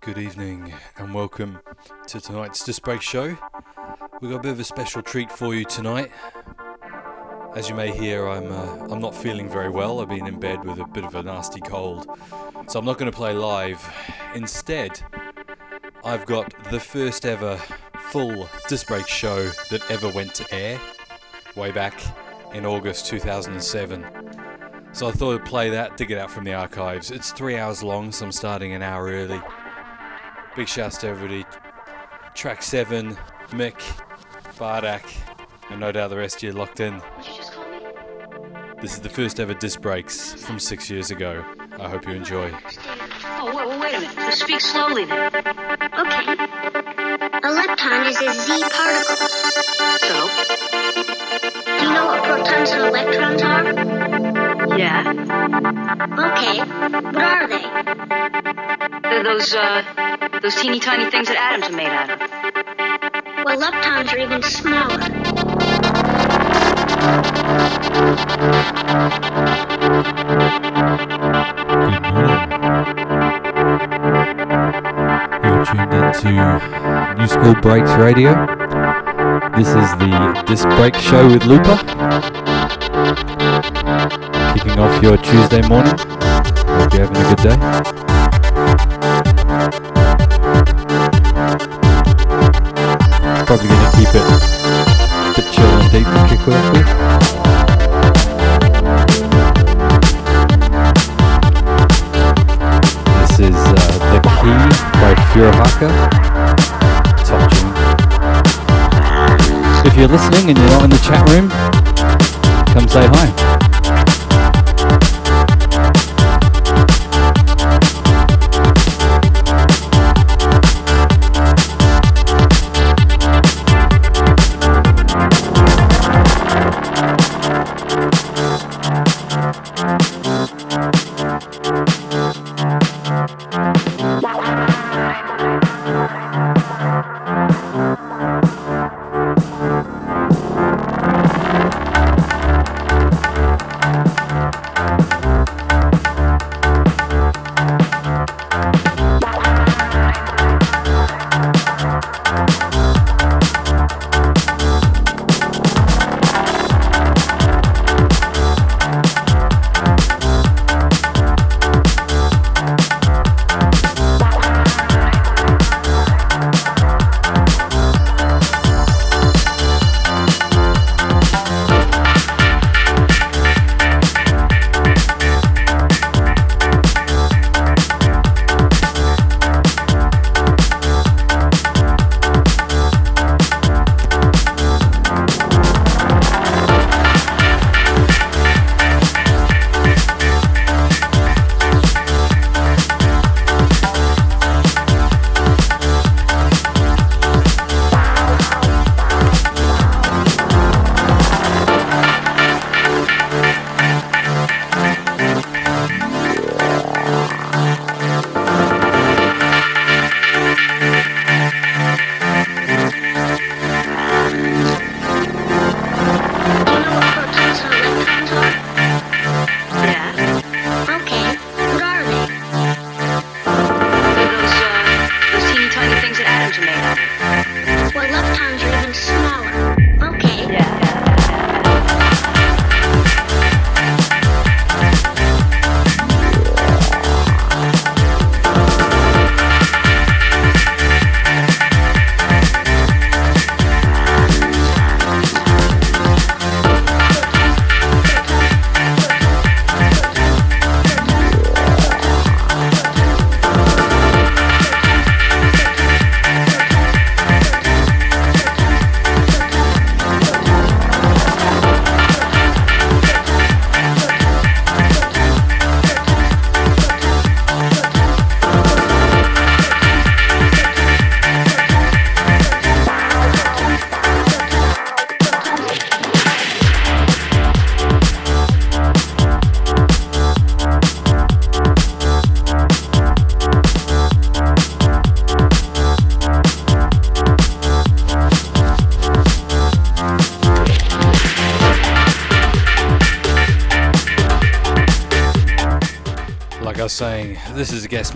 Good evening and welcome to tonight's Break Show. We've got a bit of a special treat for you tonight. As you may hear, I'm uh, I'm not feeling very well. I've been in bed with a bit of a nasty cold, so I'm not going to play live. Instead, I've got the first ever full Disc show that ever went to air, way back in August 2007. So I thought I'd play that, dig it out from the archives. It's three hours long, so I'm starting an hour early. Big shouts to everybody. Track 7, Mick, Bardak, and no doubt the rest of you locked in. This is the first ever disc breaks from six years ago. I hope you enjoy. Oh, wait, wait a minute. Speak slowly then. Okay. A lepton is a Z particle. So? Do you know what protons and electrons are? Yeah. Okay. What are they? They're those, uh, those teeny tiny things that atoms are made out of. Well, leptons are even smaller. Good morning. You're tuned into New School Breaks Radio. This is the Disc Break Show with Looper. Off your Tuesday morning. Hope you're having a good day. Probably going to keep it a bit chill and deep to kick off with. This is uh, The Key by Furuhaka. Top tune. If you're listening and you're not in the chat room, come say hi.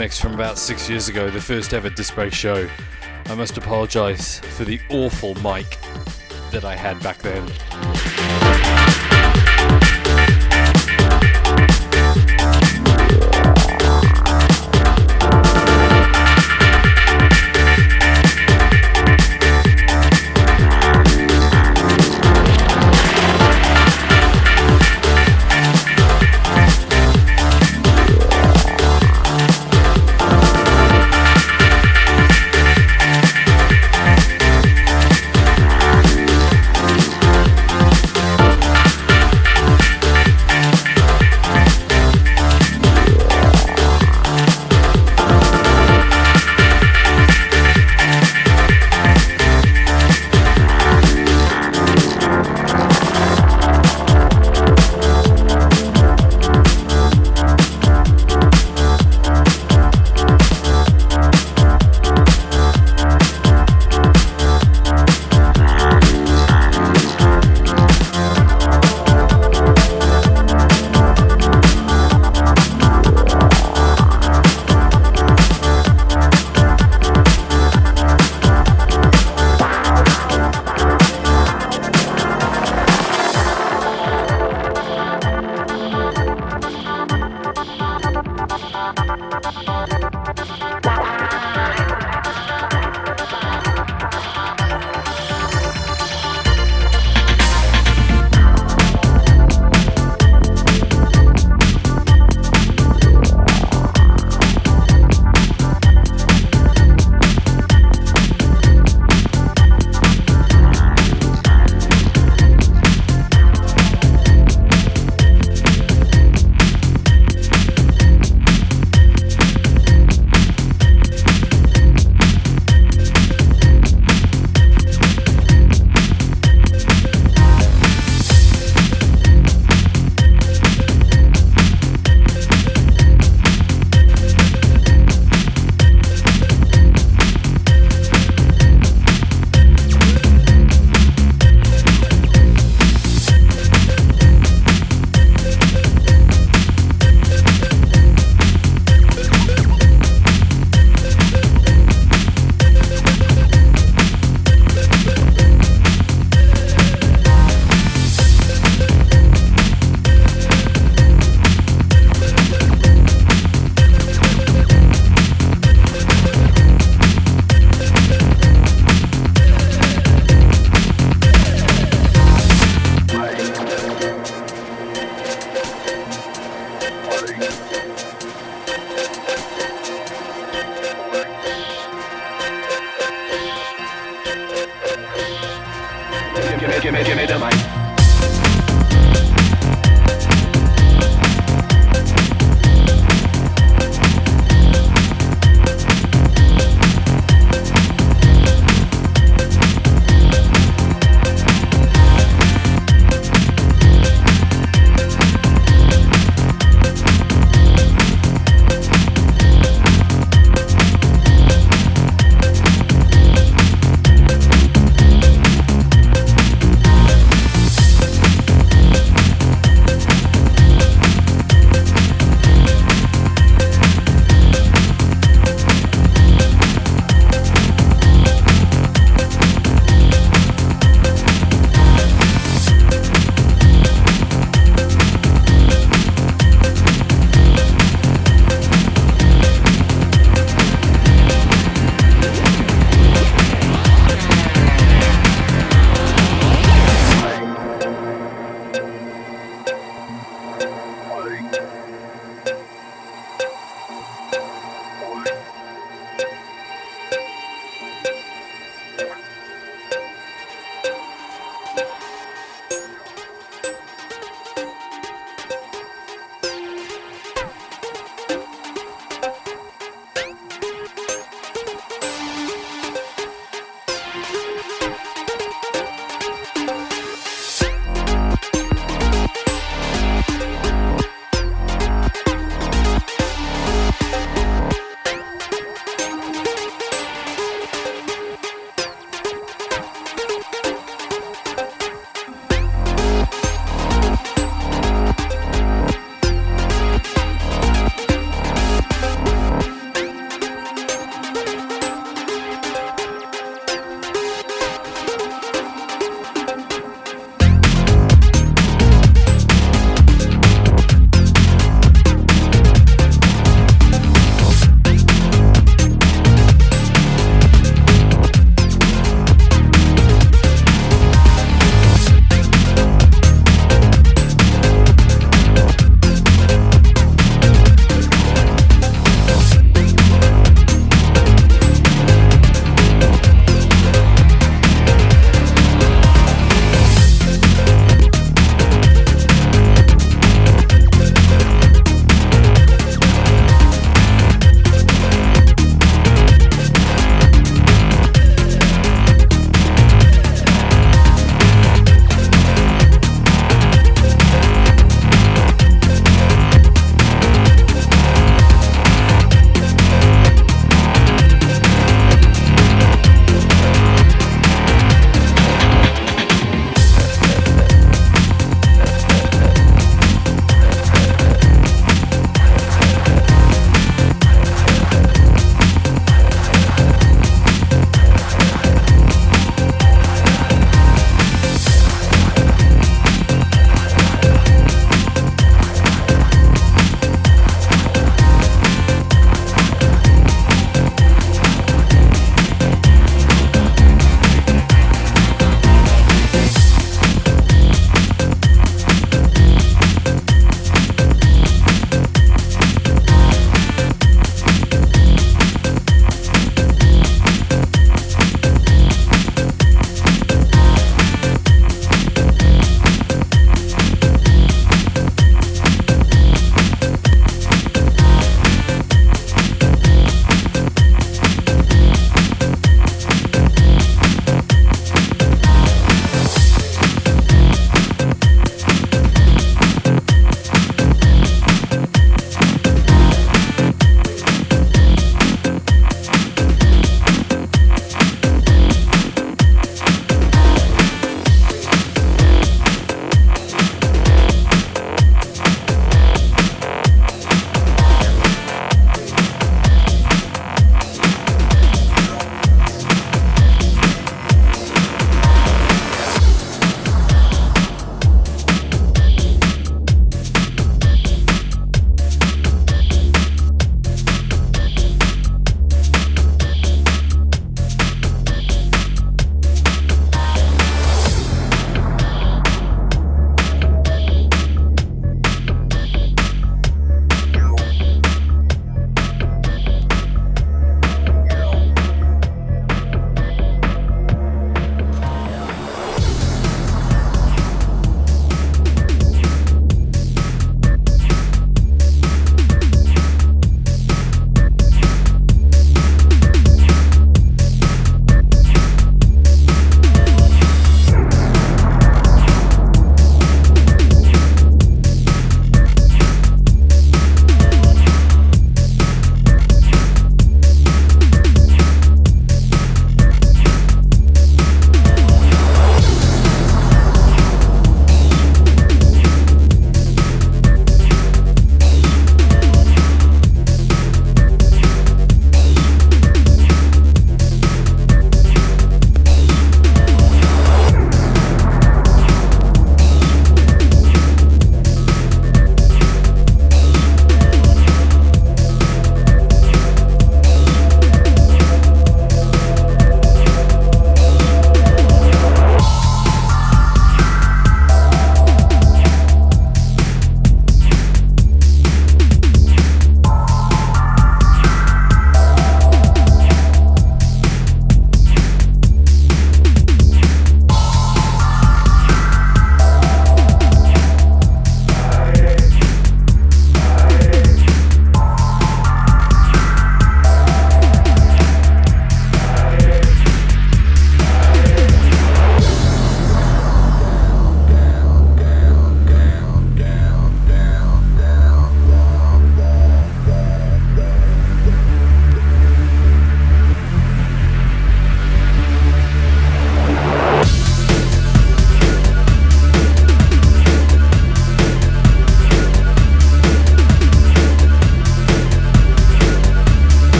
Mix from about six years ago, the first ever Break show. I must apologise for the awful mic that I had back then.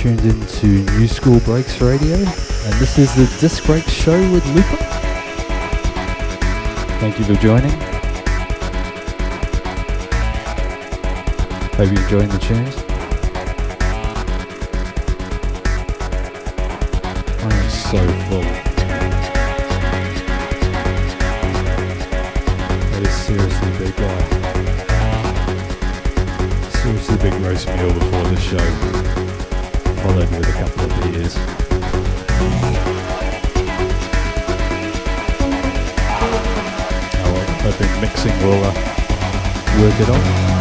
Tuned into New School Breaks Radio, and this is the Disc Break Show with Lupa. Thank you for joining. Hope you're enjoying the tunes. I am so full. That is seriously big guy. Seriously big roast meal before the show, followed with a couple of beers. Oh, hoping mixing will uh, work it on.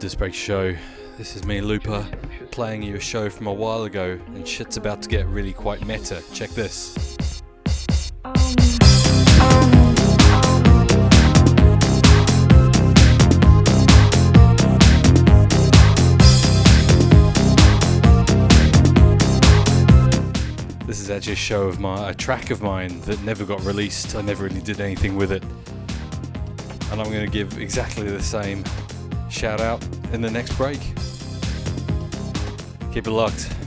Love to Disc Break Show. This is me, Looper, playing you a show from a while ago, and shit's about to get really quite meta. Check this. This is actually a show of my a track of mine that never got released. I never really did anything with it. And I'm going to give exactly the same shout out in the next break. Keep it locked.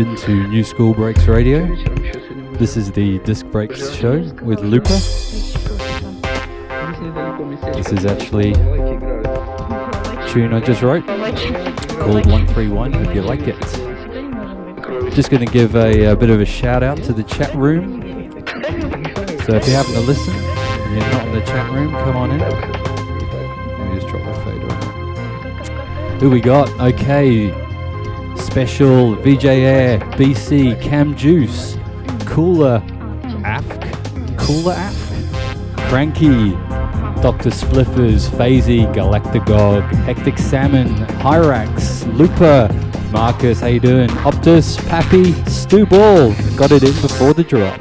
into New School Breaks Radio. This is the Disc Breaks show with Lupa. This is actually a tune I just wrote called 131. Hope you like it. Just going to give a, a bit of a shout out to the chat room. So if you happen to listen and you're not in the chat room, come on in. Let me just drop the fader. Who we got? Okay, Special VJ Air, BC, Cam Juice, Cooler, Afk, Cooler Afk, Cranky, Dr. Spliffers, Phasey, Galactagog, Hectic Salmon, Hyrax, Looper, Marcus, how you doing? Optus, Pappy, Stu Ball, got it in before the drop.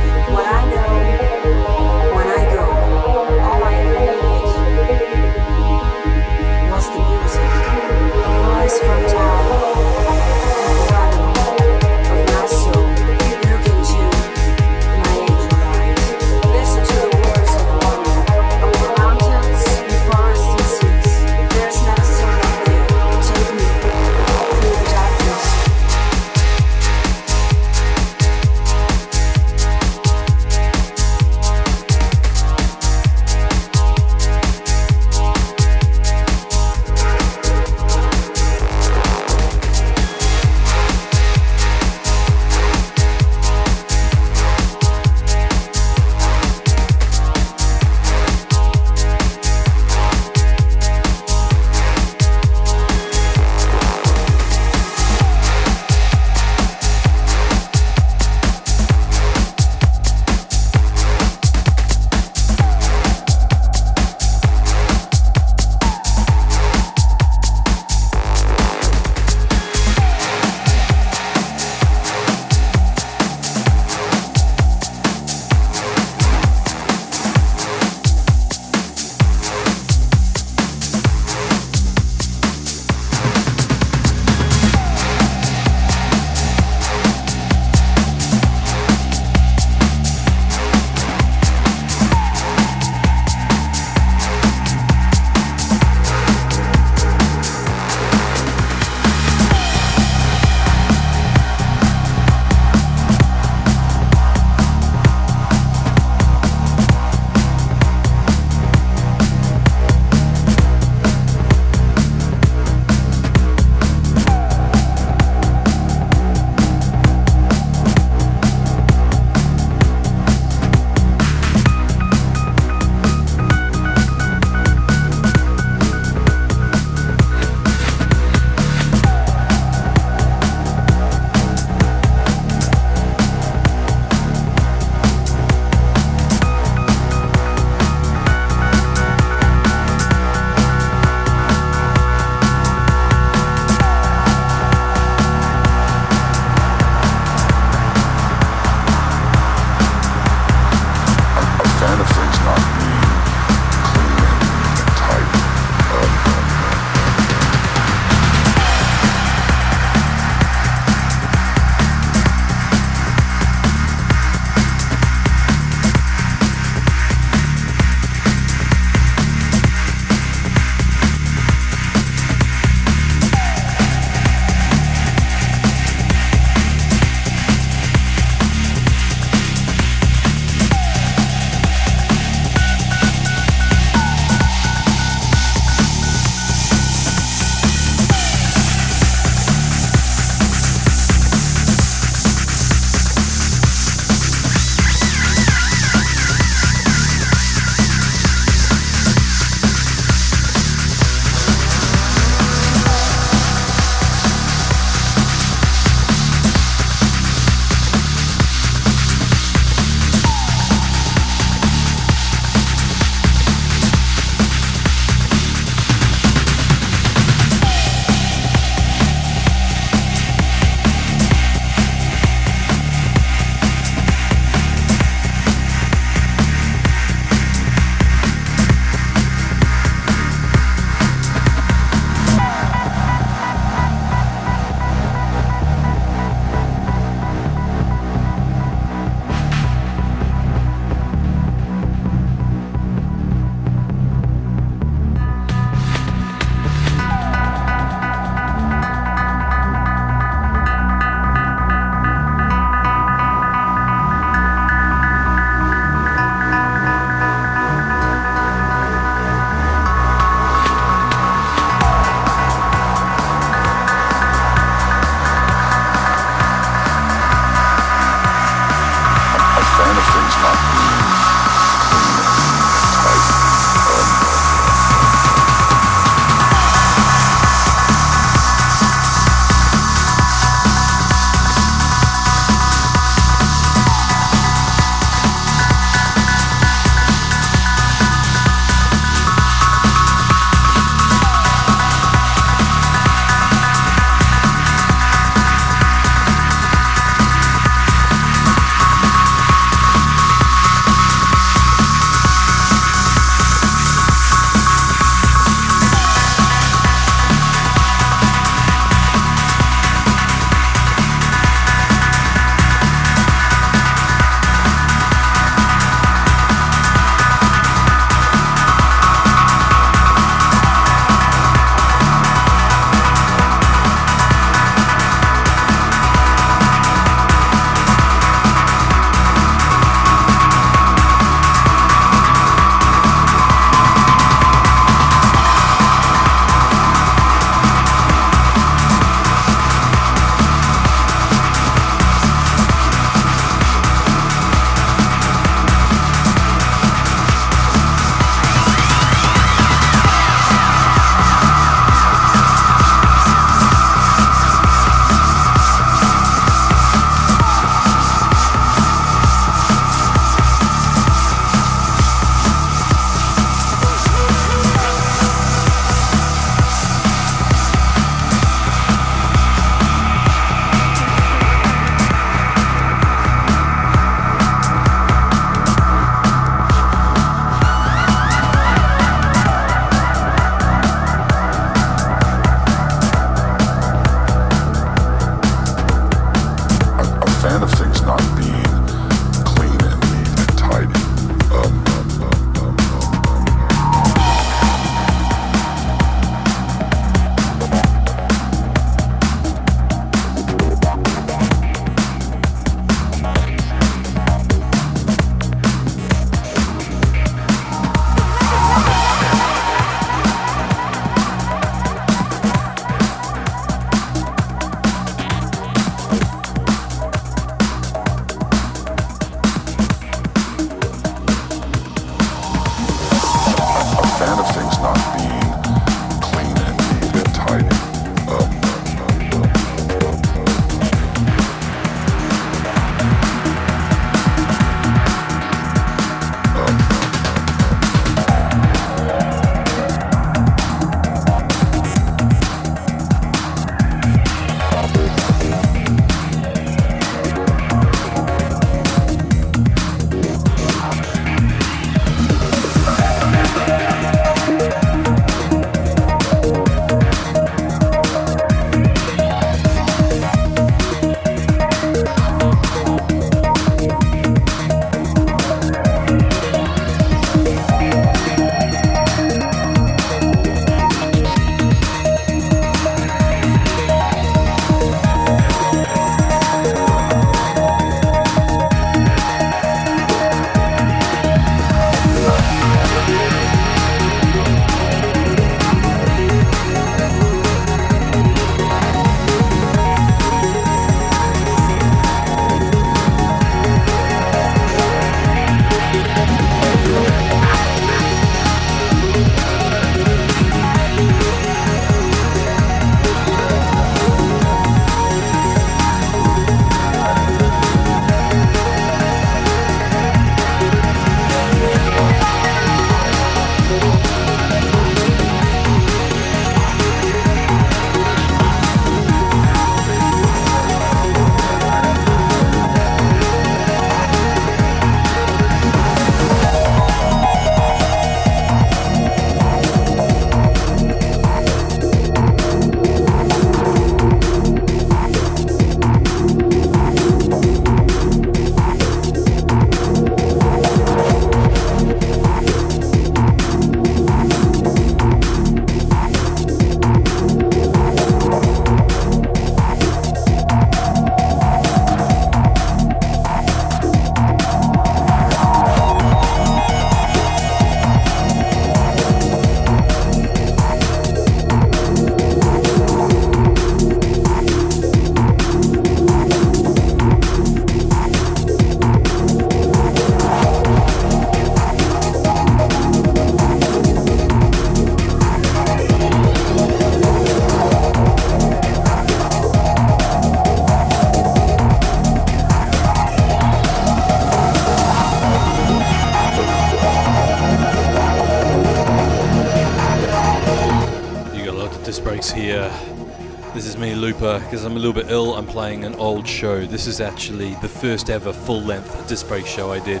because I'm a little bit ill, I'm playing an old show. This is actually the first ever full length disc show I did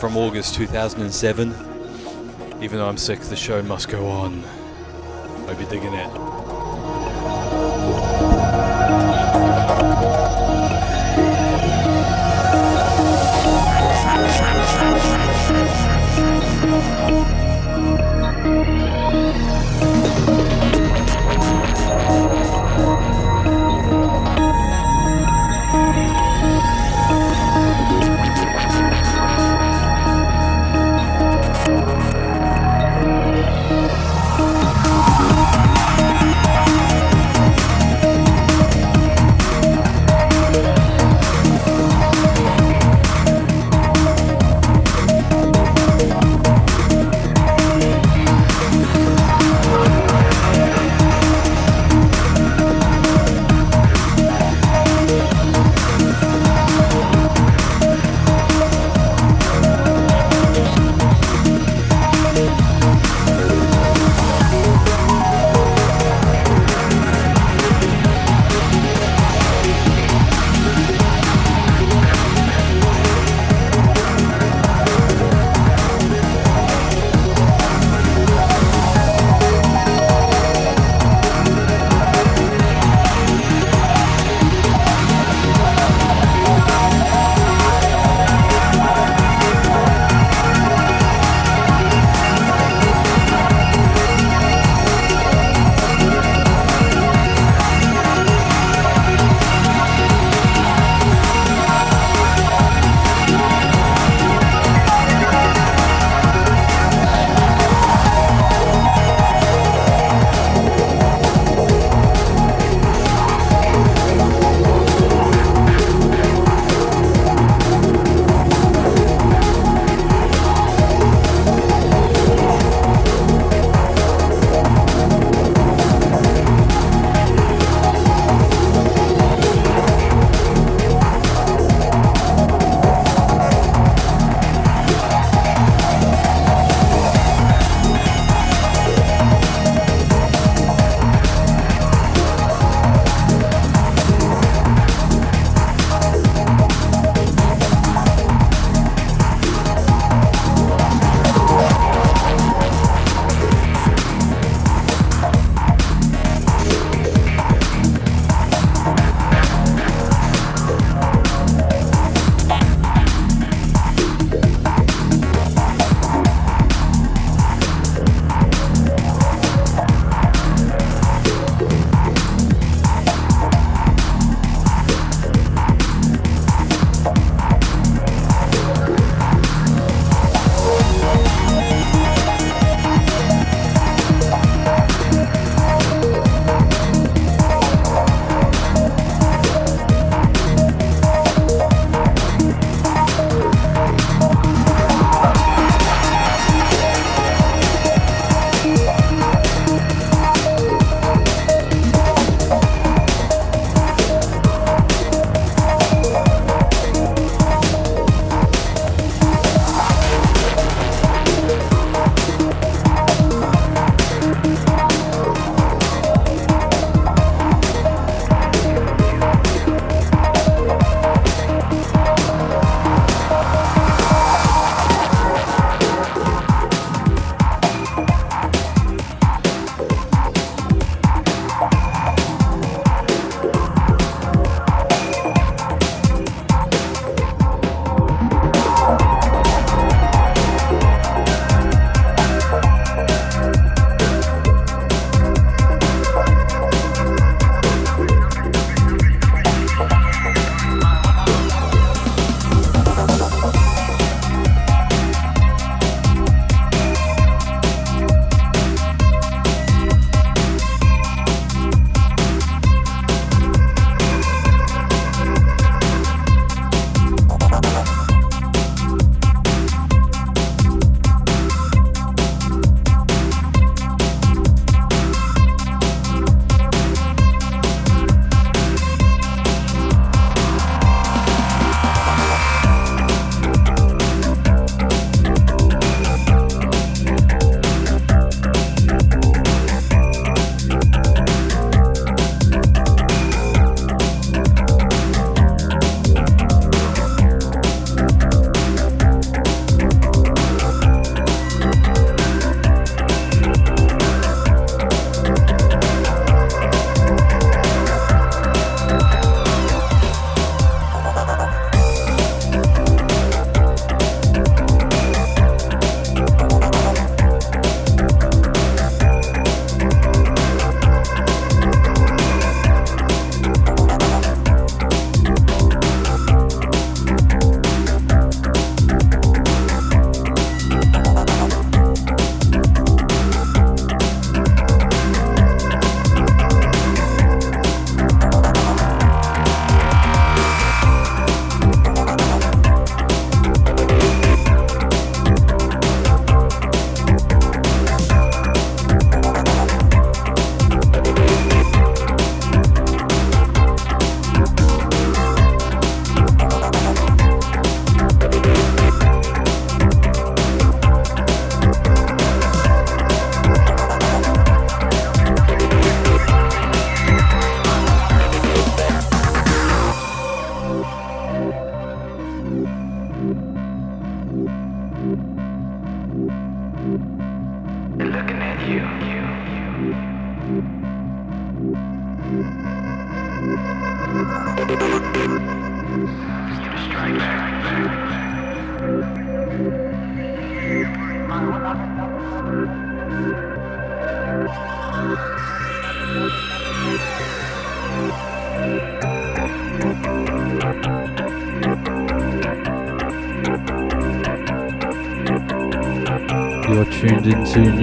from August 2007. Even though I'm sick, the show must go on. Hope you're digging it.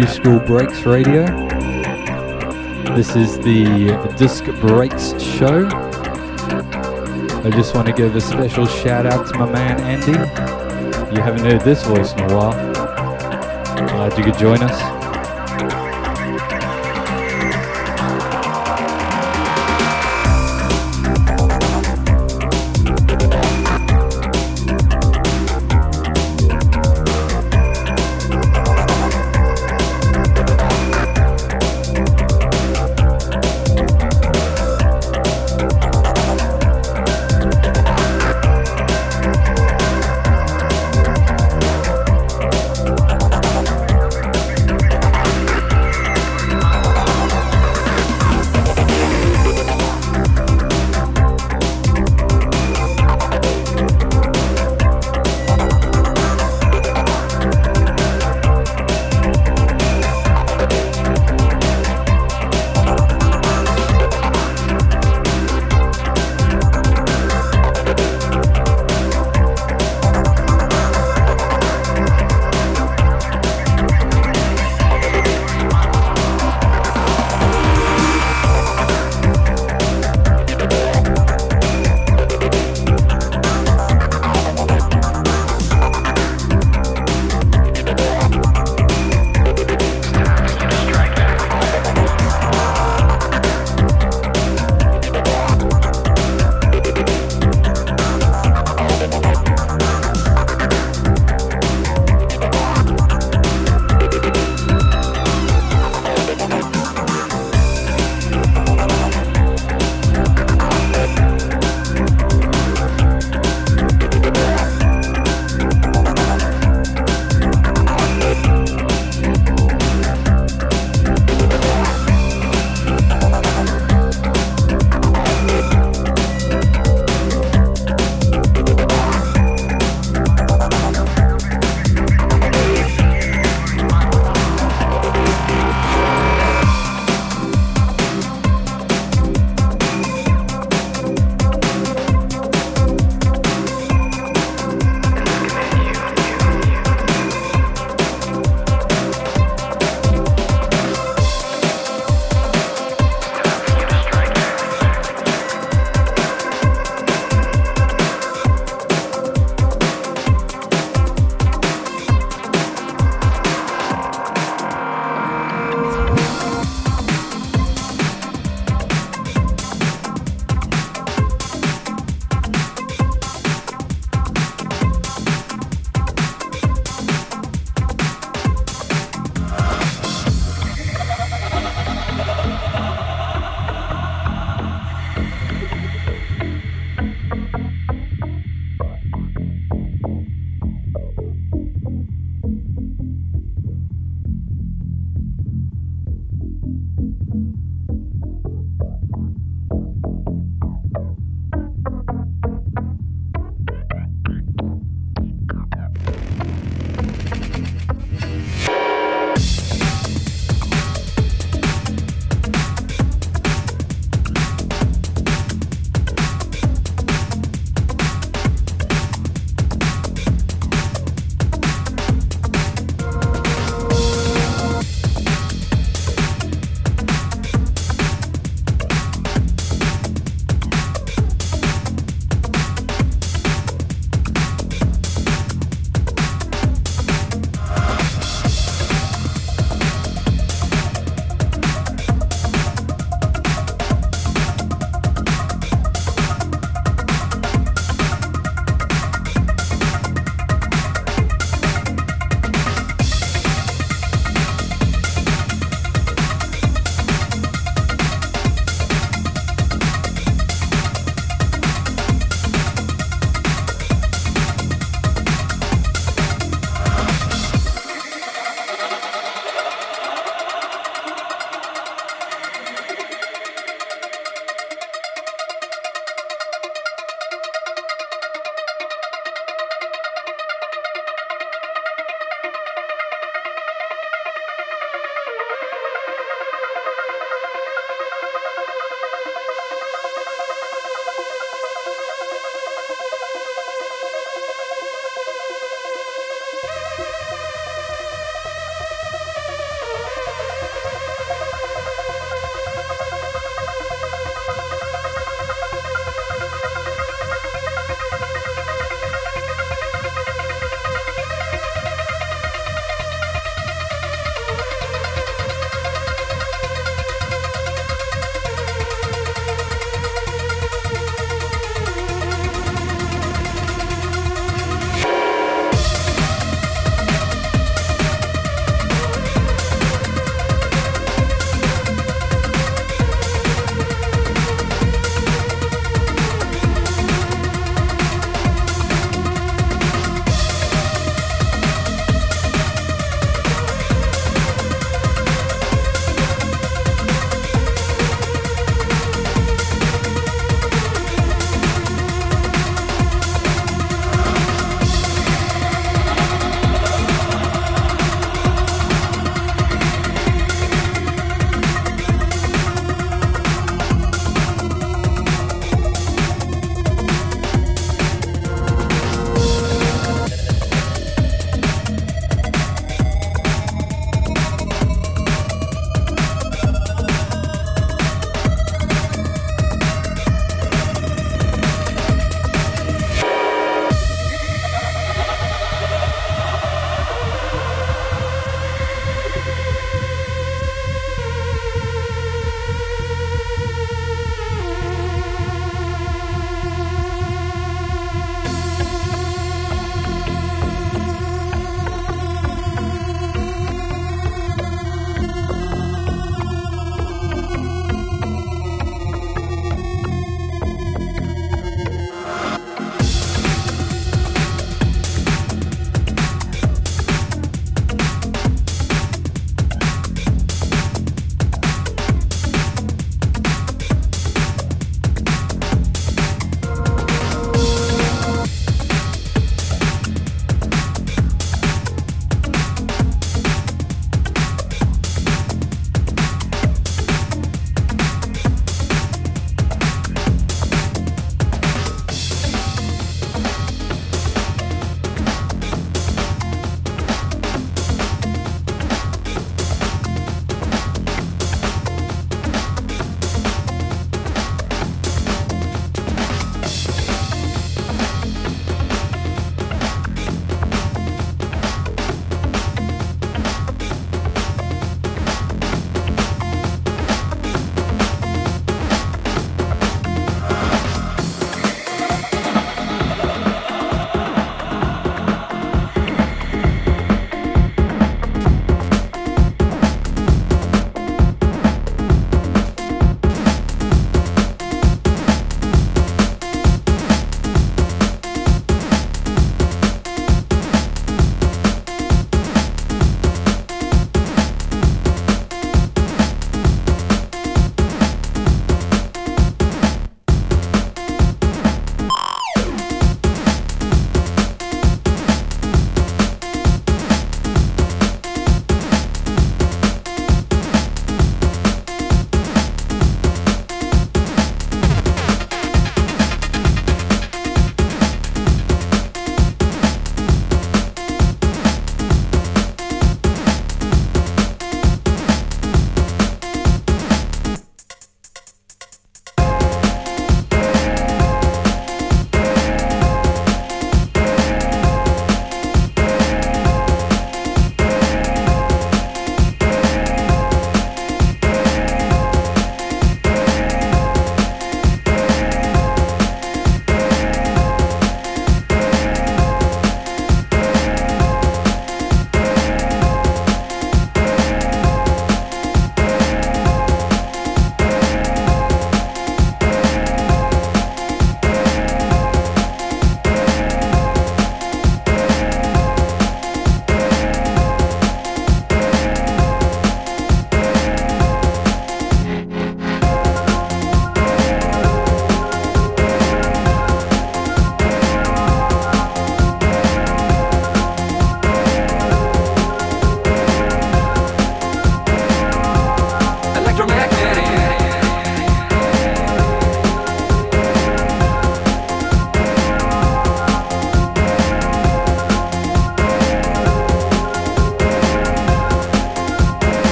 New School Breaks Radio. This is the Disc Breaks show. I just want to give a special shout out to my man Andy. You haven't heard this voice in a while. Glad you could join us.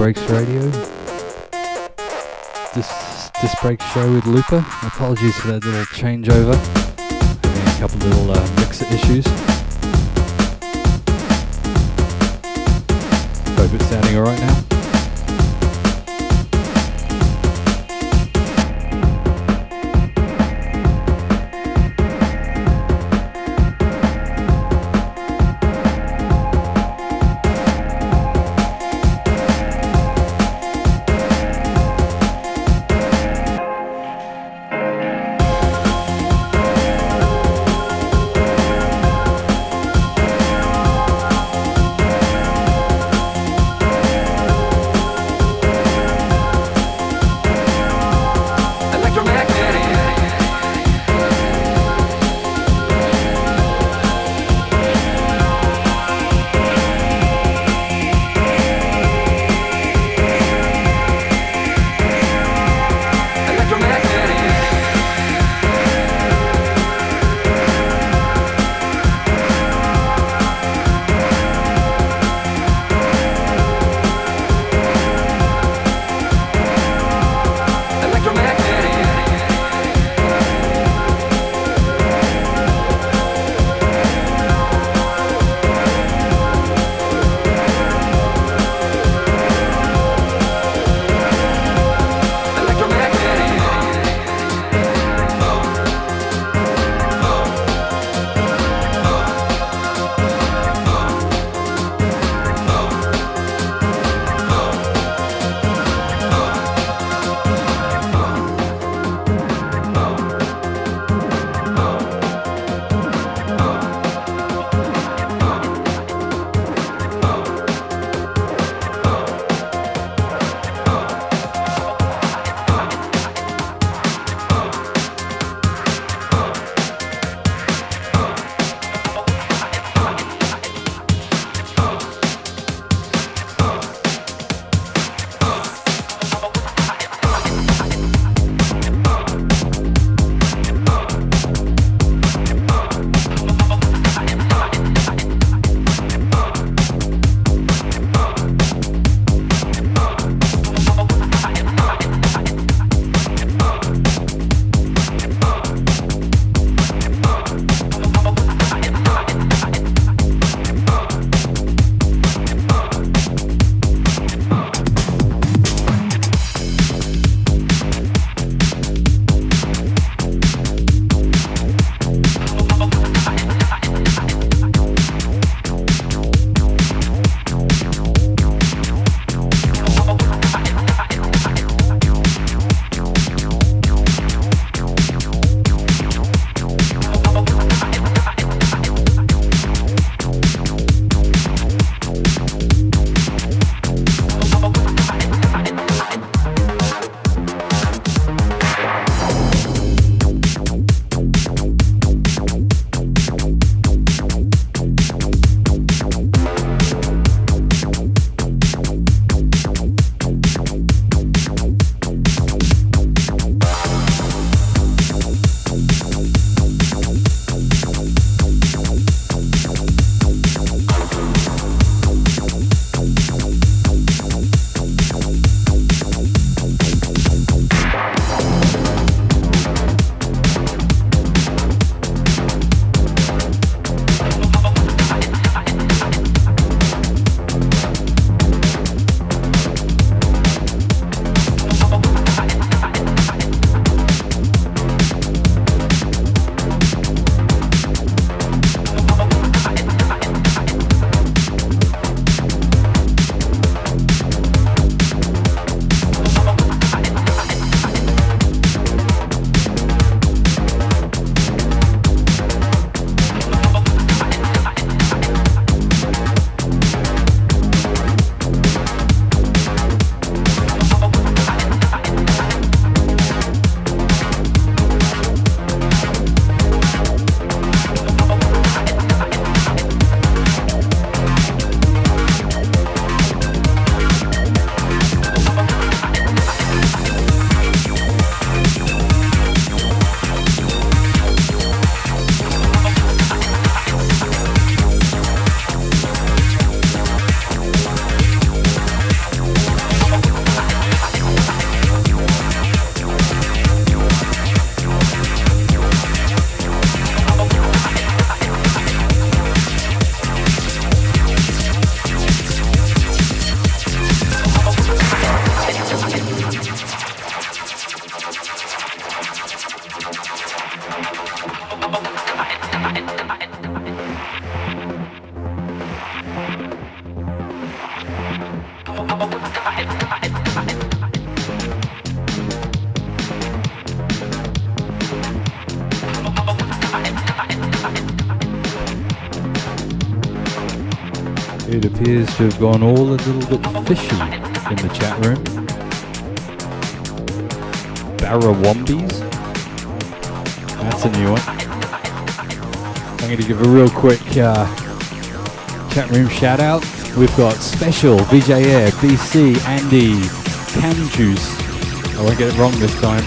Breaks Radio. This this break show with Looper. Apologies for that little changeover. Having a couple little uh, mixer issues. To have gone all a little bit fishy in the chat room. Barrawombies? That's a new one. I'm going to give a real quick uh, chat room shout out. We've got Special, VJ Air, BC, Andy, Can Juice. I won't get it wrong this time.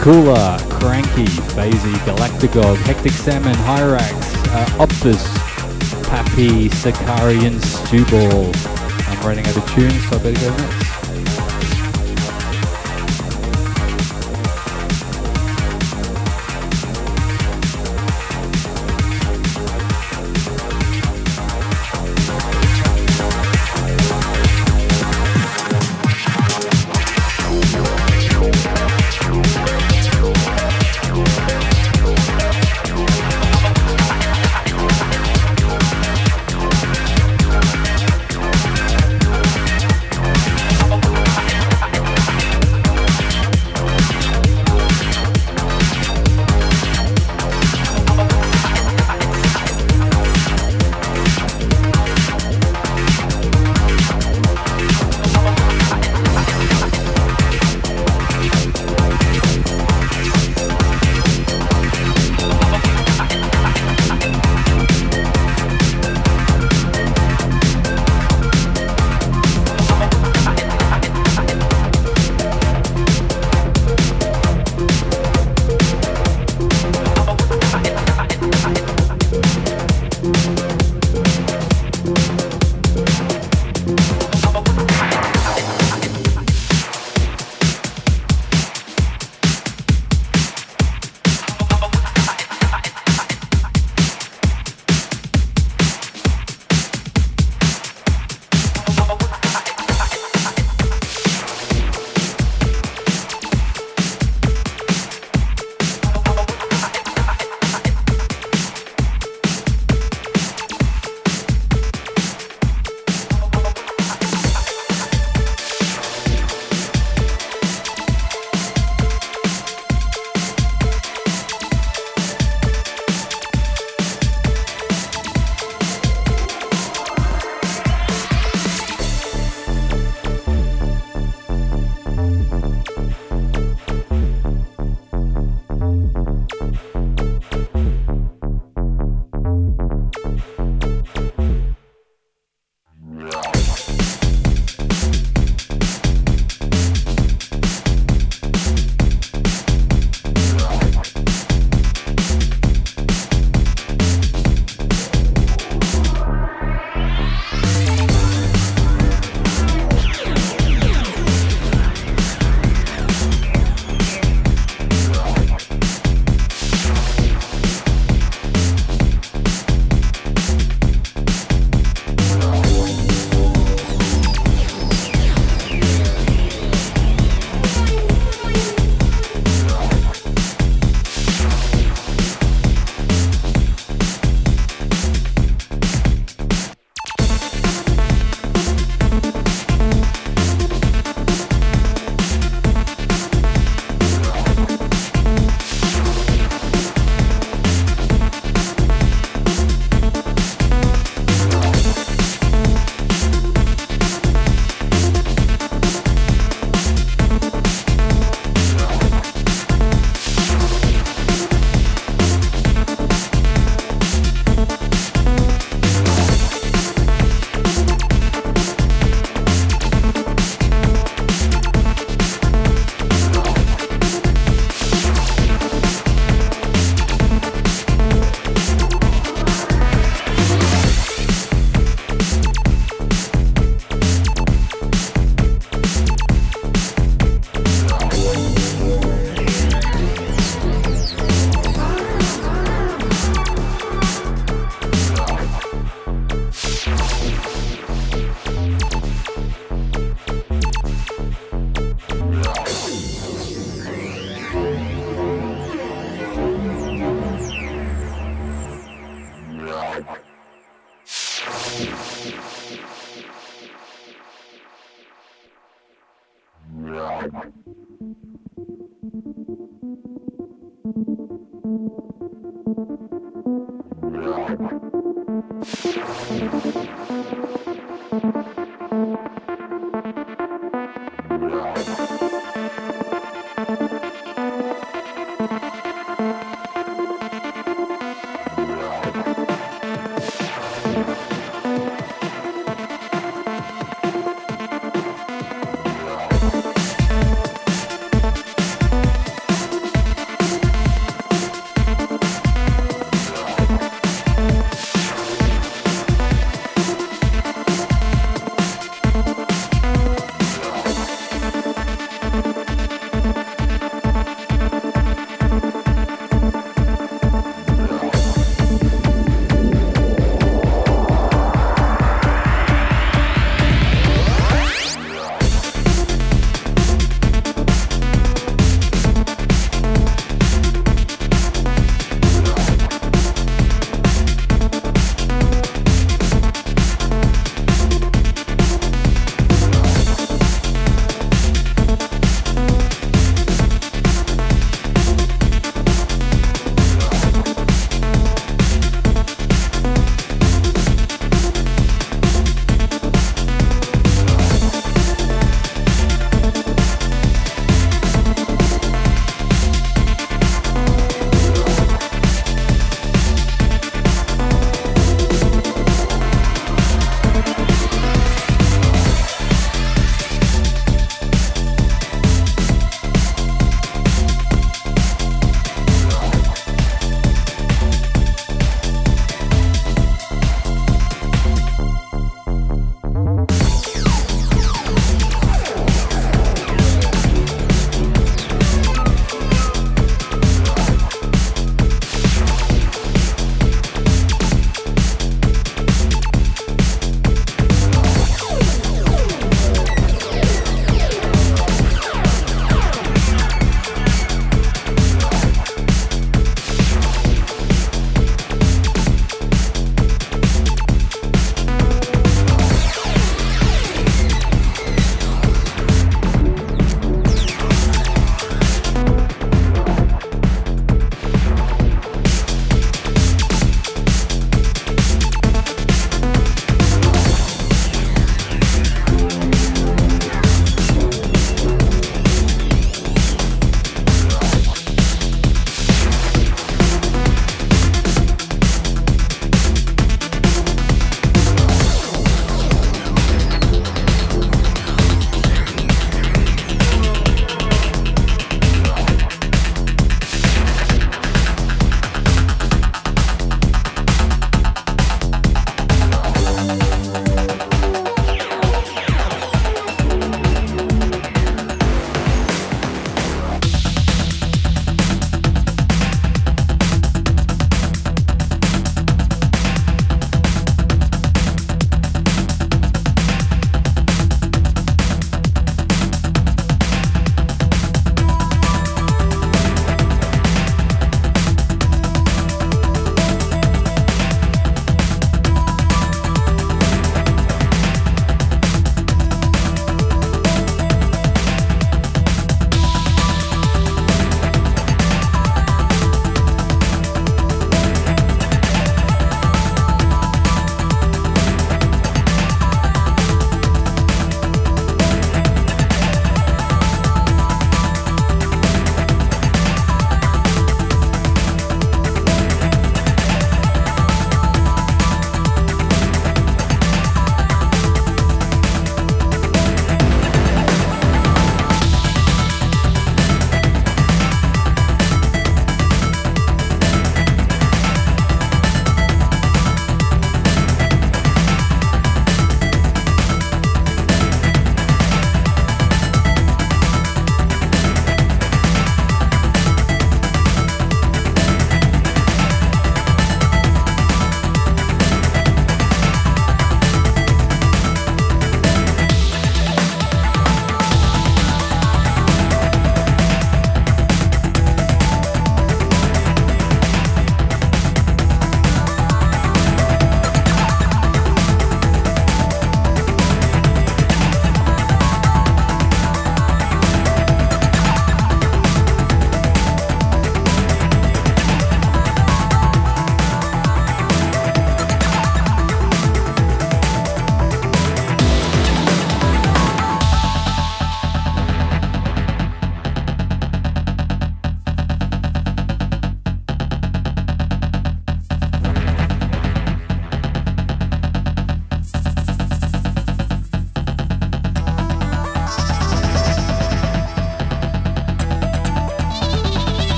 Cooler, Cranky, Phasey, Galactagog, Hectic Salmon, Hyrax, uh, Optus, Pappy, Sakarian, Stewball. I'm running out of tunes, so I better go next.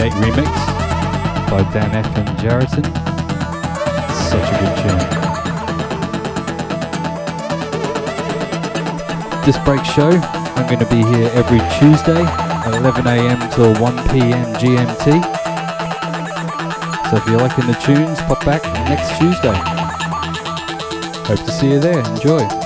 8 remix by Dan F. and Jarreton. Such a good tune. This break show, I'm going to be here every Tuesday at 11am till 1pm GMT. So if you're liking the tunes, pop back next Tuesday. Hope to see you there. Enjoy.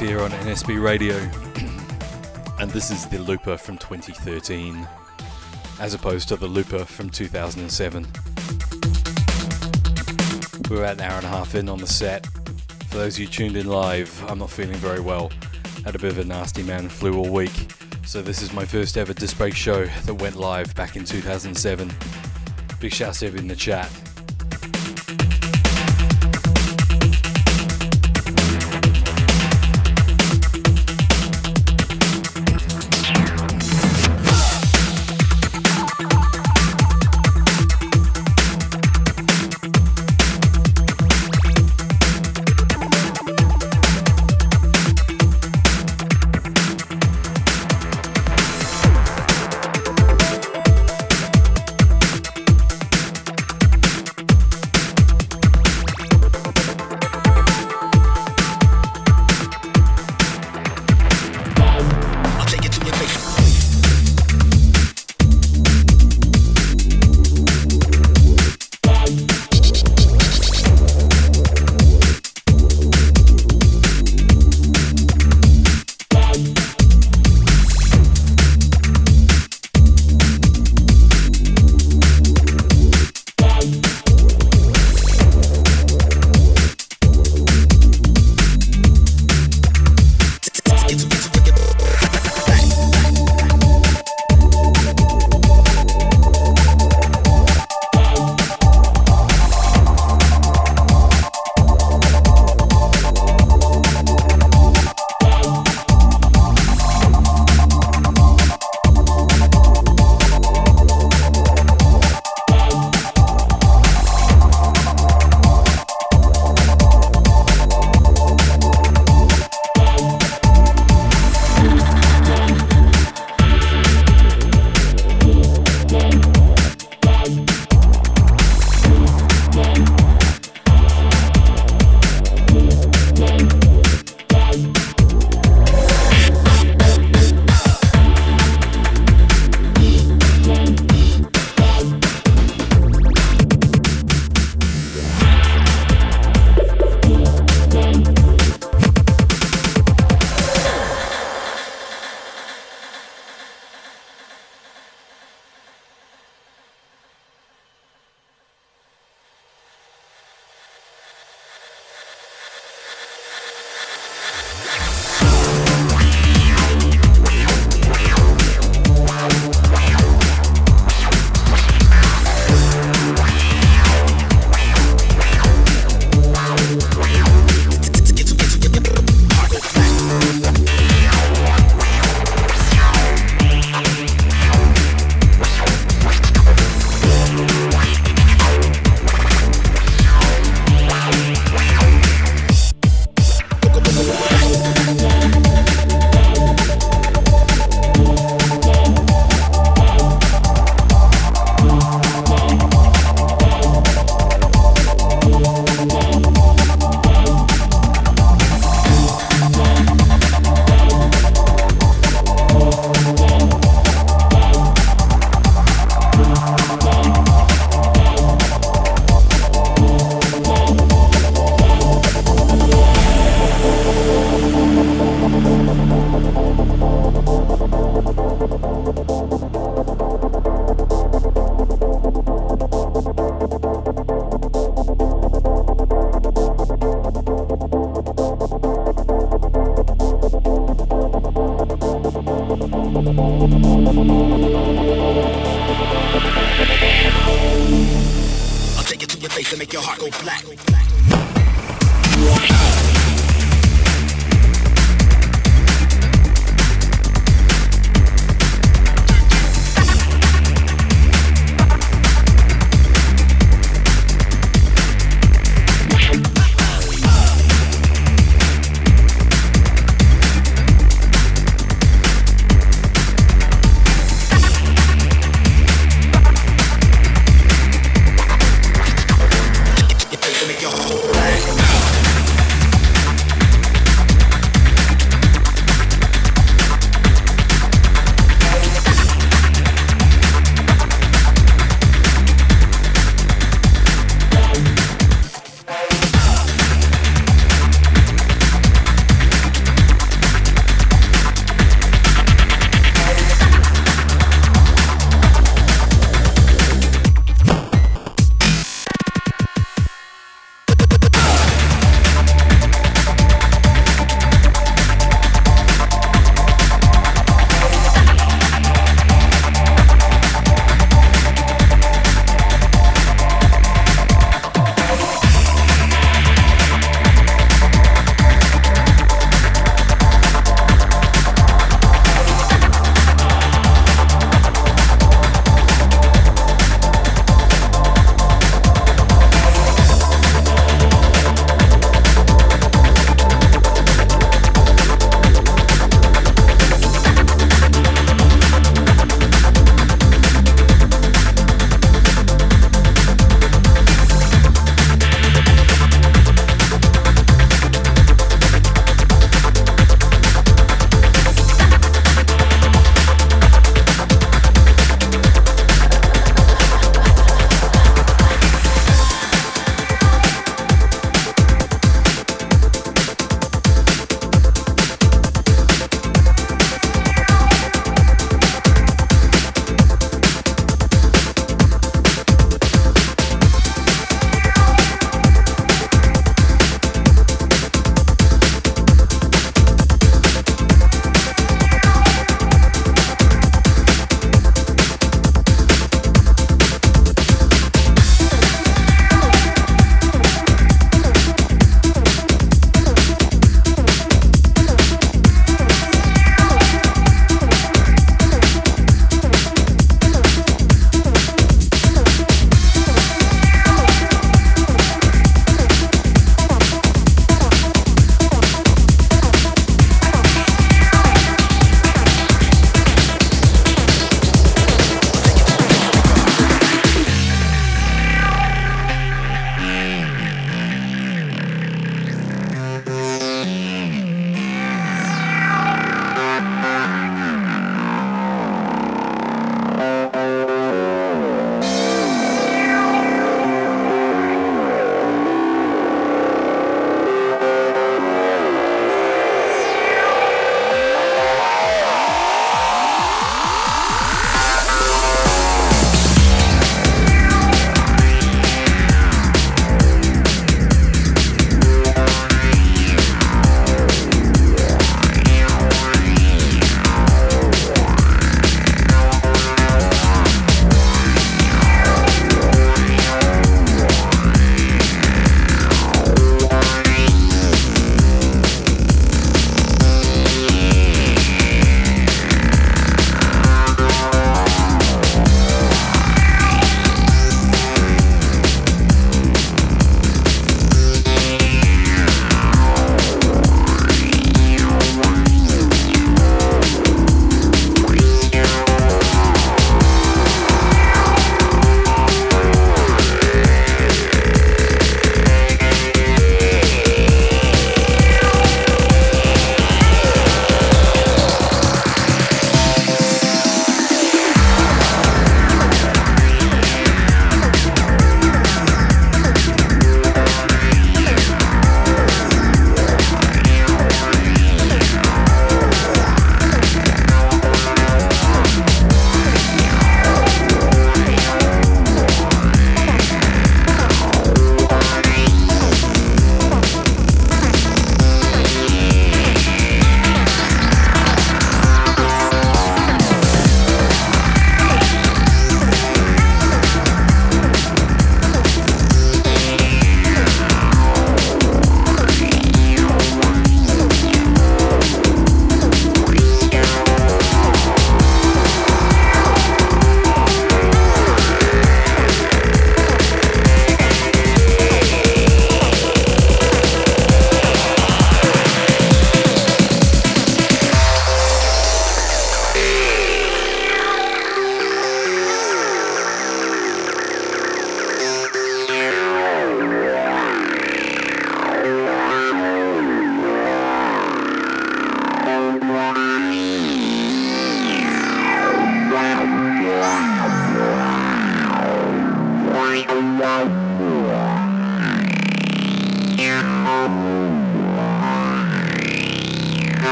Here on NSB Radio, and this is the Looper from 2013, as opposed to the Looper from 2007. We're at an hour and a half in on the set. For those of you tuned in live, I'm not feeling very well. Had a bit of a nasty man flu all week, so this is my first ever disc break show that went live back in 2007. Big shout out to everyone in the chat.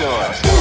Let's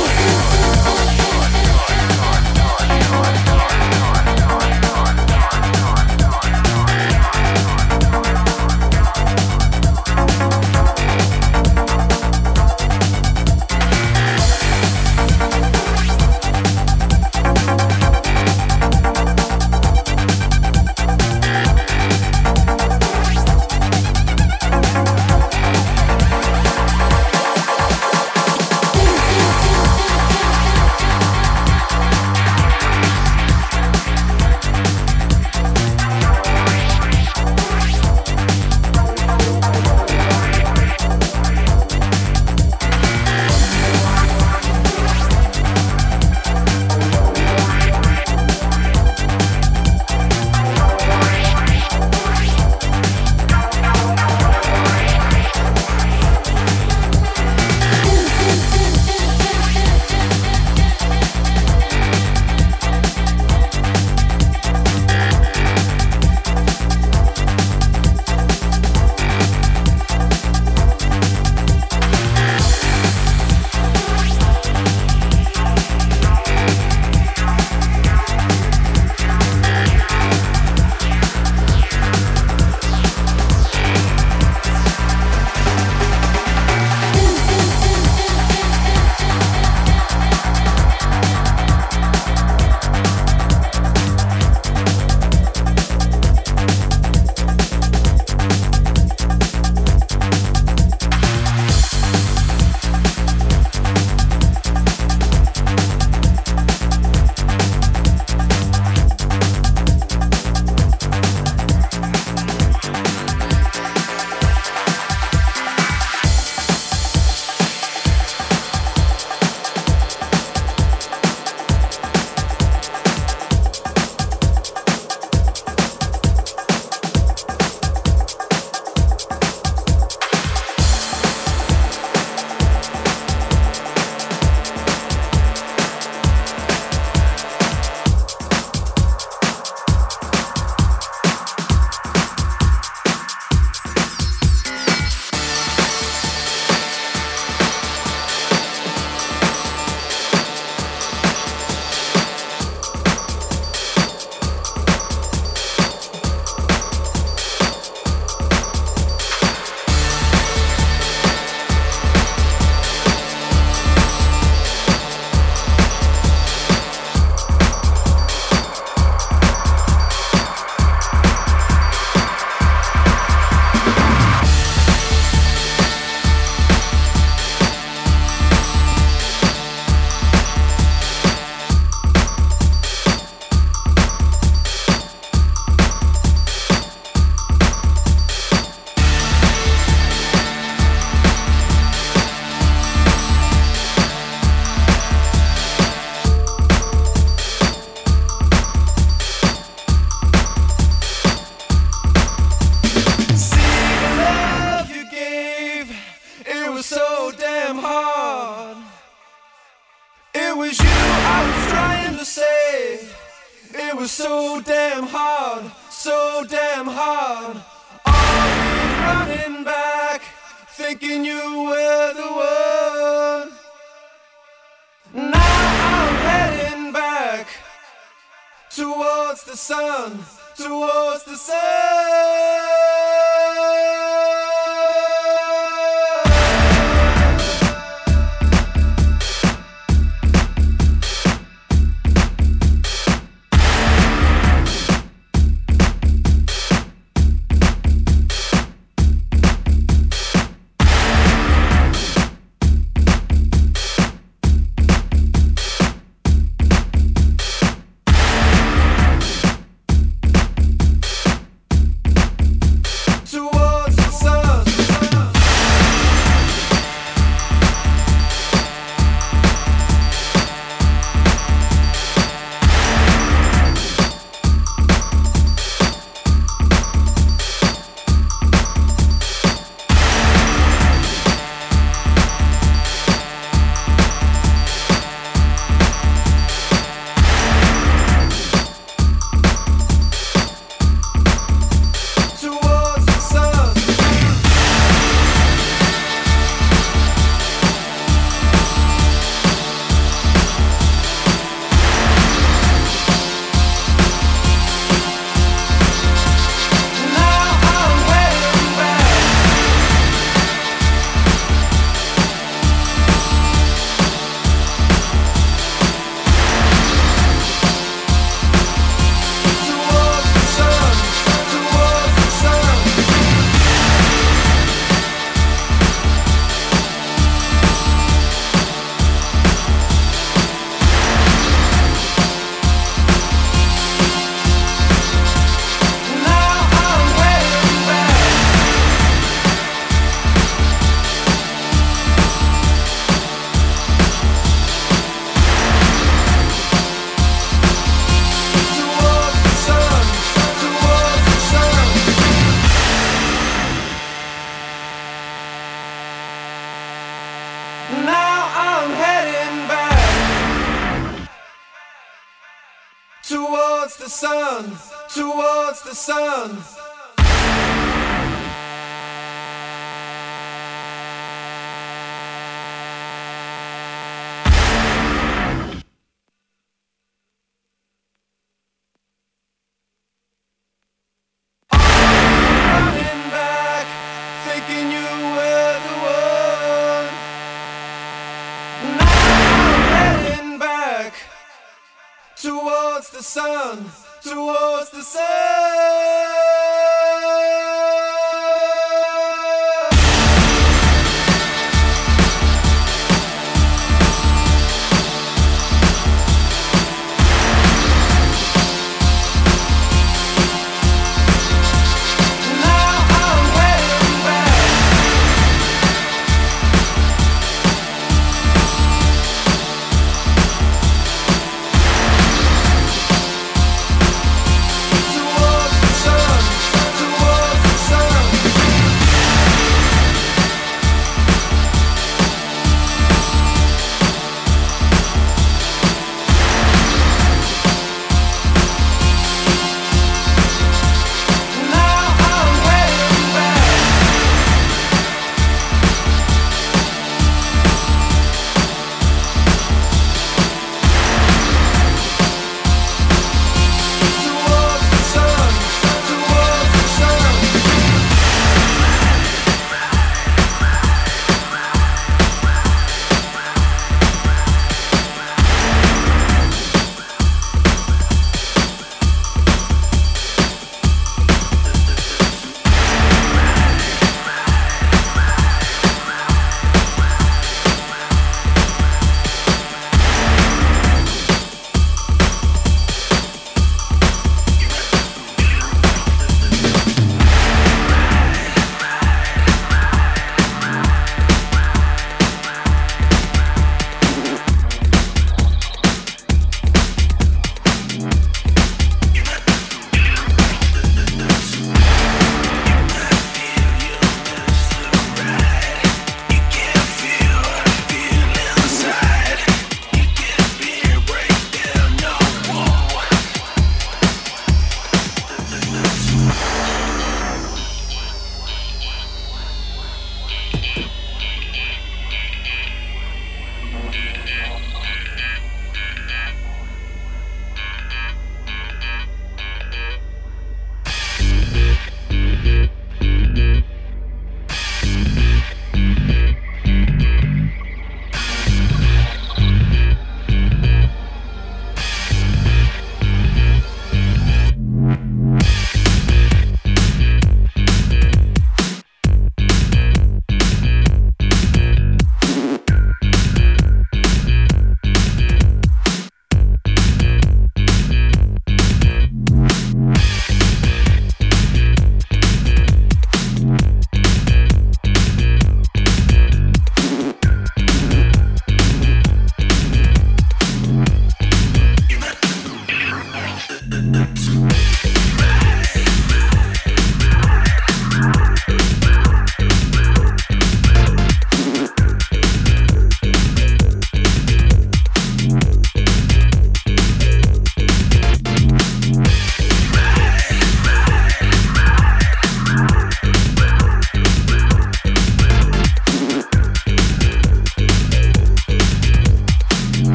the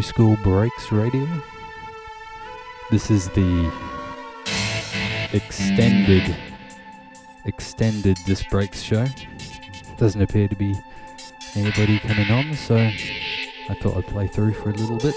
New School Breaks Radio. This is the extended, extended This Breaks show. Doesn't appear to be anybody coming on, so I thought I'd play through for a little bit.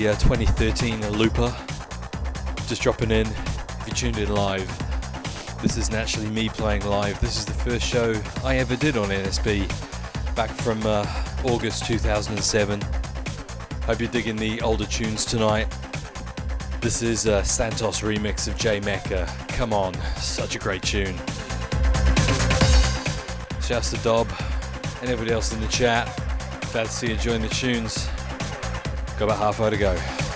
Uh, 2013 Looper. Just dropping in. If you tuned in live, this isn't actually me playing live. This is the first show I ever did on NSB back from uh, August 2007. Hope you're digging the older tunes tonight. This is a Santos remix of J Mecca. Come on, such a great tune. Shouts to Dob and everybody else in the chat. Glad to see you enjoying the tunes. Got about halfway to go.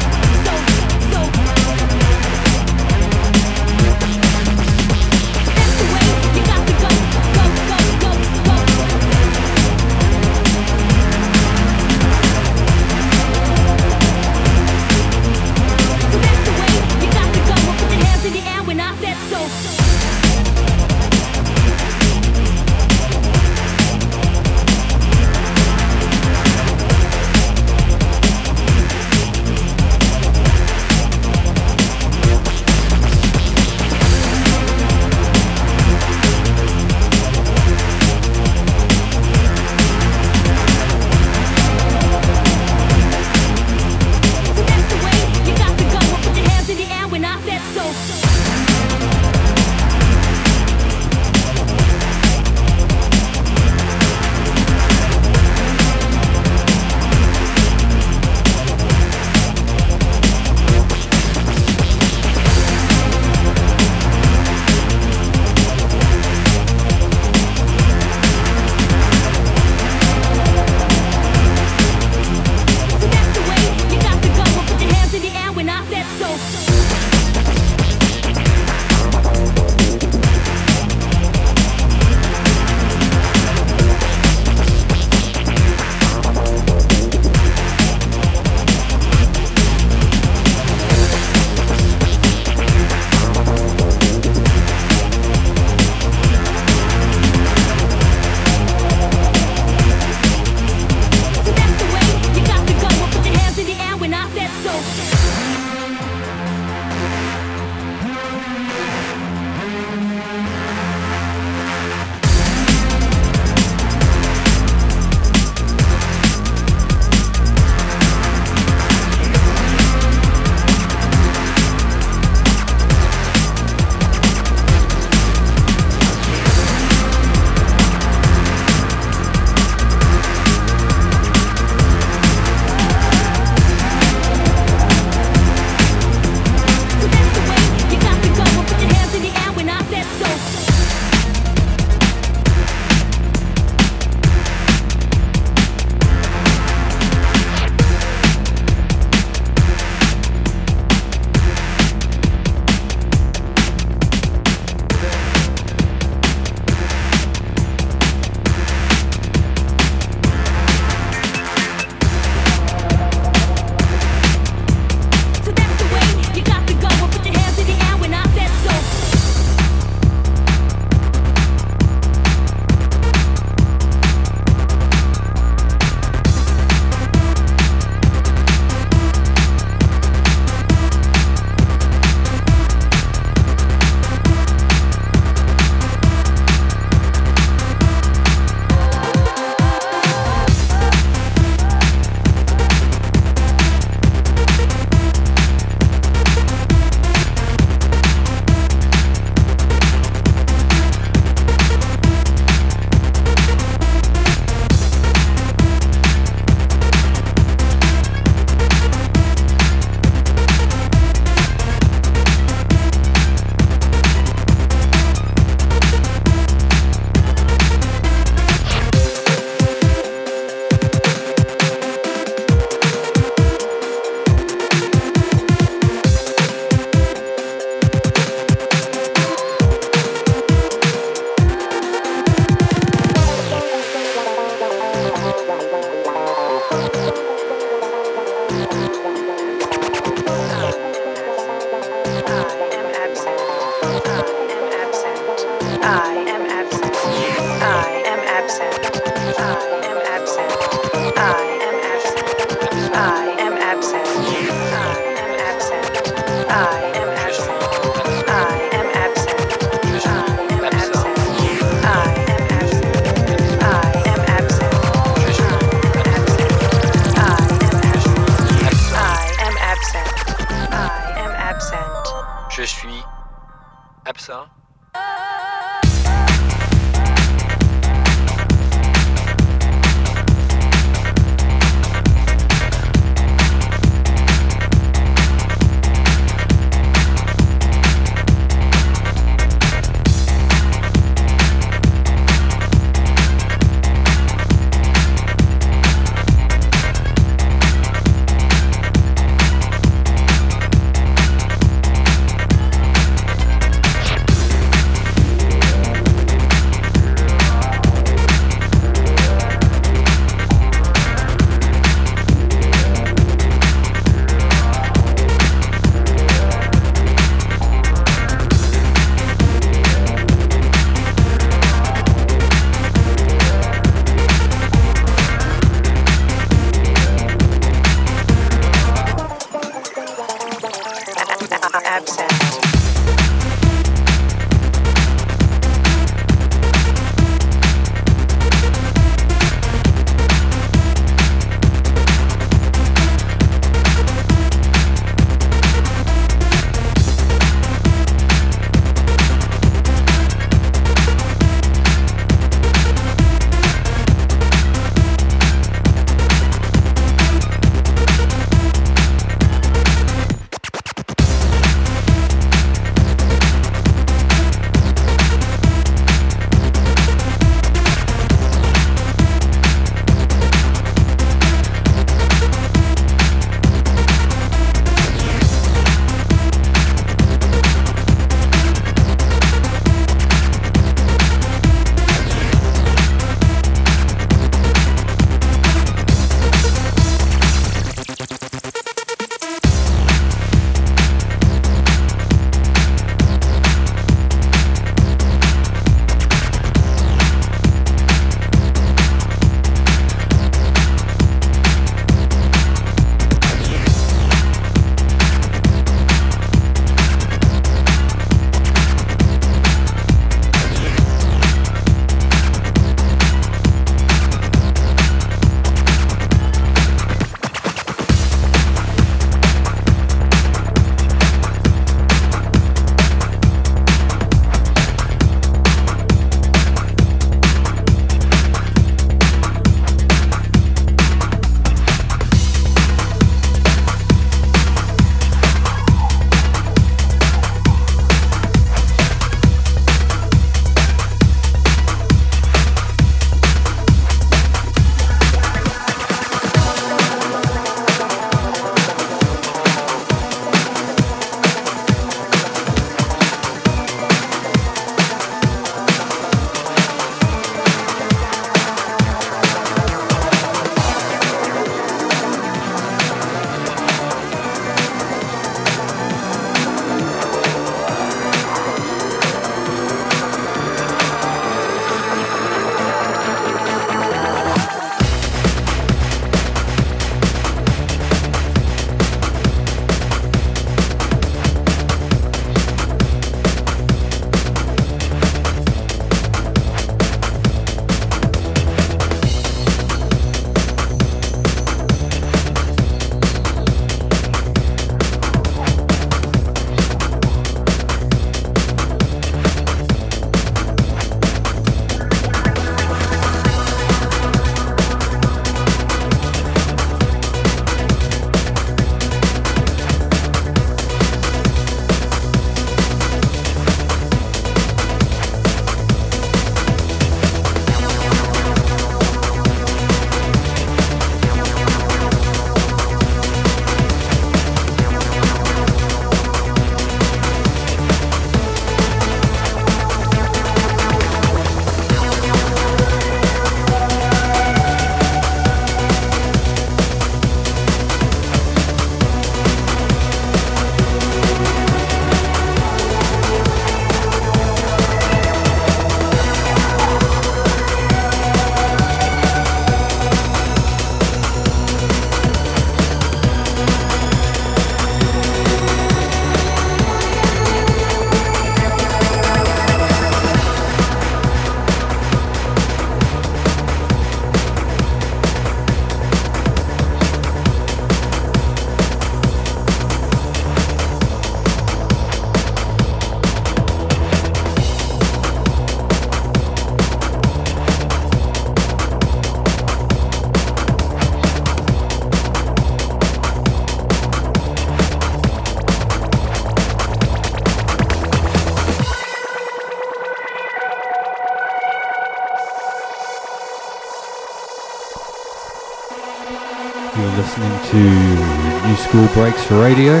School Breaks Radio,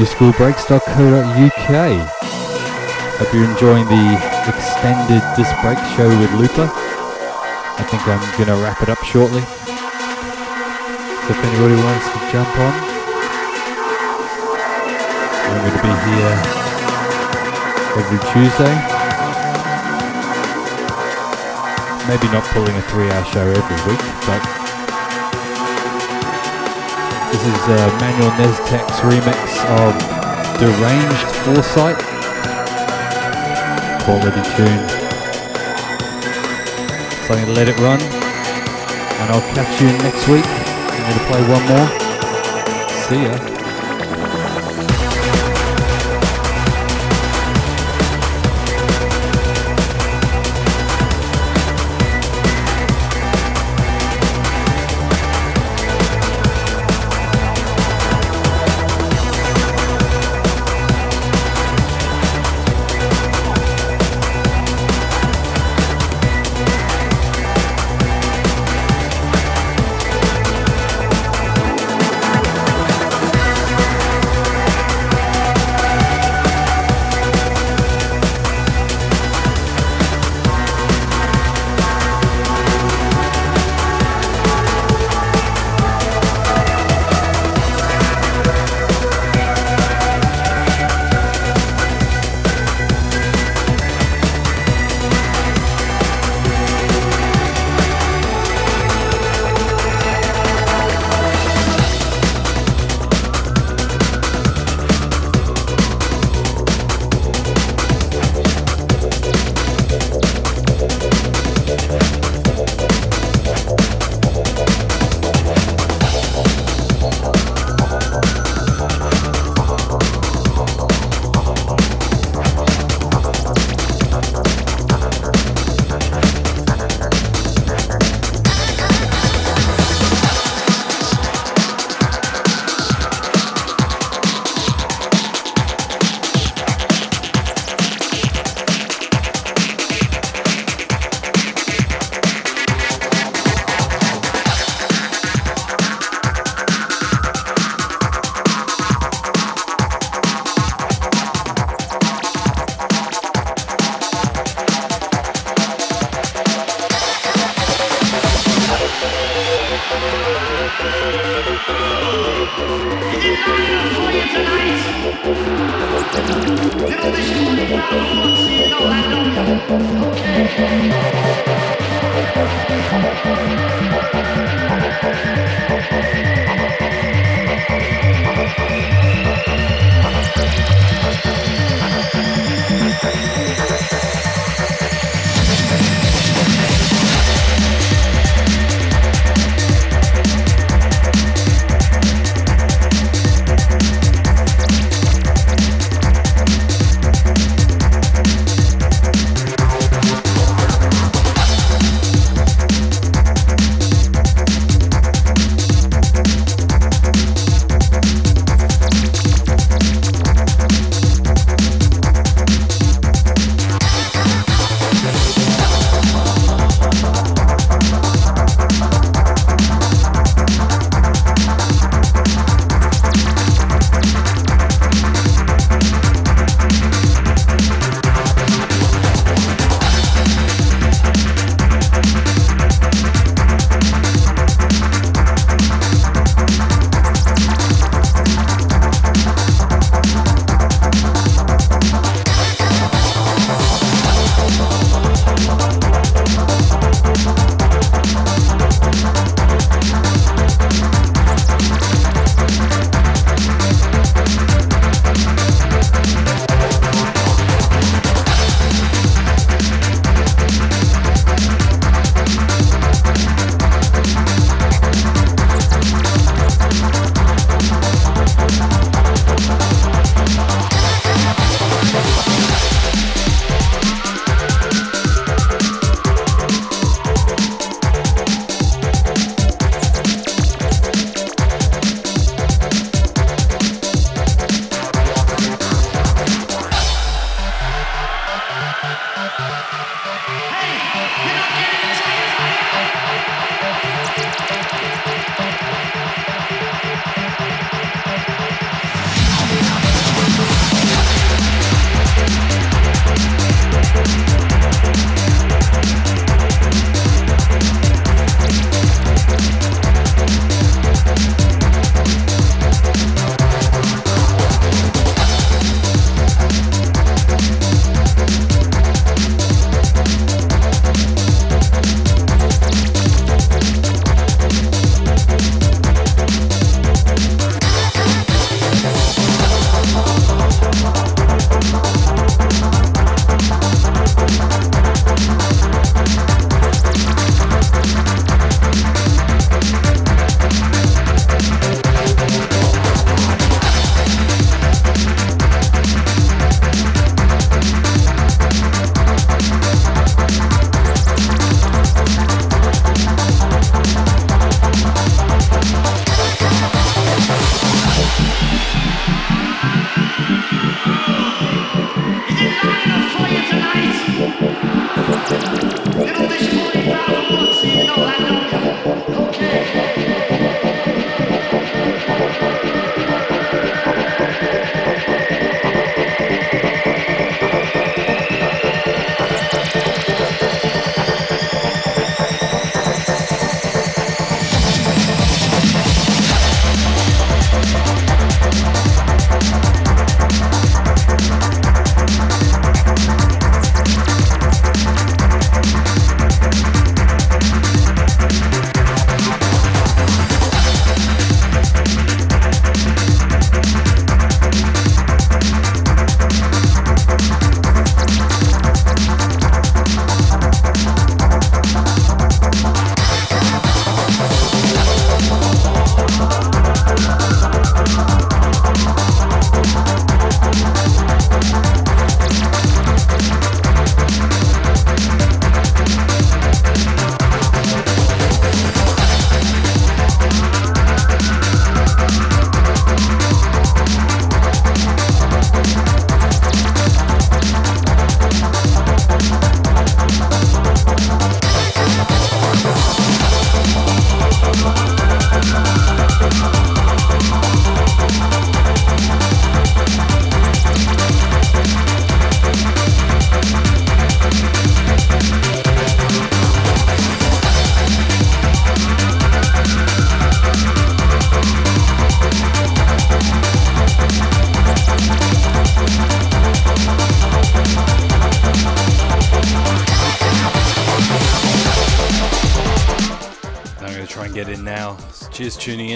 newschoolbreaks.co.uk. Hope you're enjoying the extended disc break show with Looper. I think I'm going to wrap it up shortly. So if anybody wants to jump on, I'm going to be here every Tuesday. Maybe not pulling a three hour show every week, but this is uh, Manuel remix of Deranged Foresight. Quality tune. So I'm going to let it run, and I'll catch you next week. I'm going to play one more. See ya.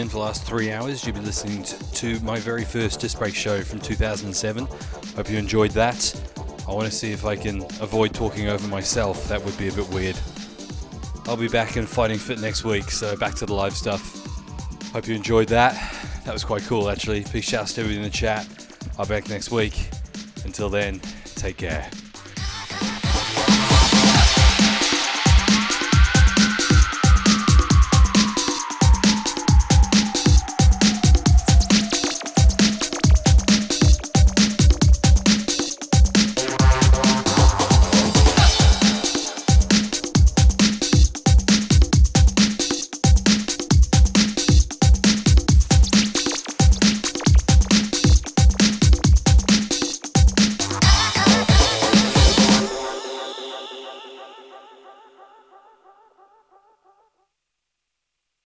In for the last three hours. You've been listening to my very first disc break show from 2007. Hope you enjoyed that. I want to see if I can avoid talking over myself. That would be a bit weird. I'll be back in Fighting Fit next week, so back to the live stuff. Hope you enjoyed that. That was quite cool, actually. Big shout shouts to everybody in the chat. I'll be back next week. Until then, take care.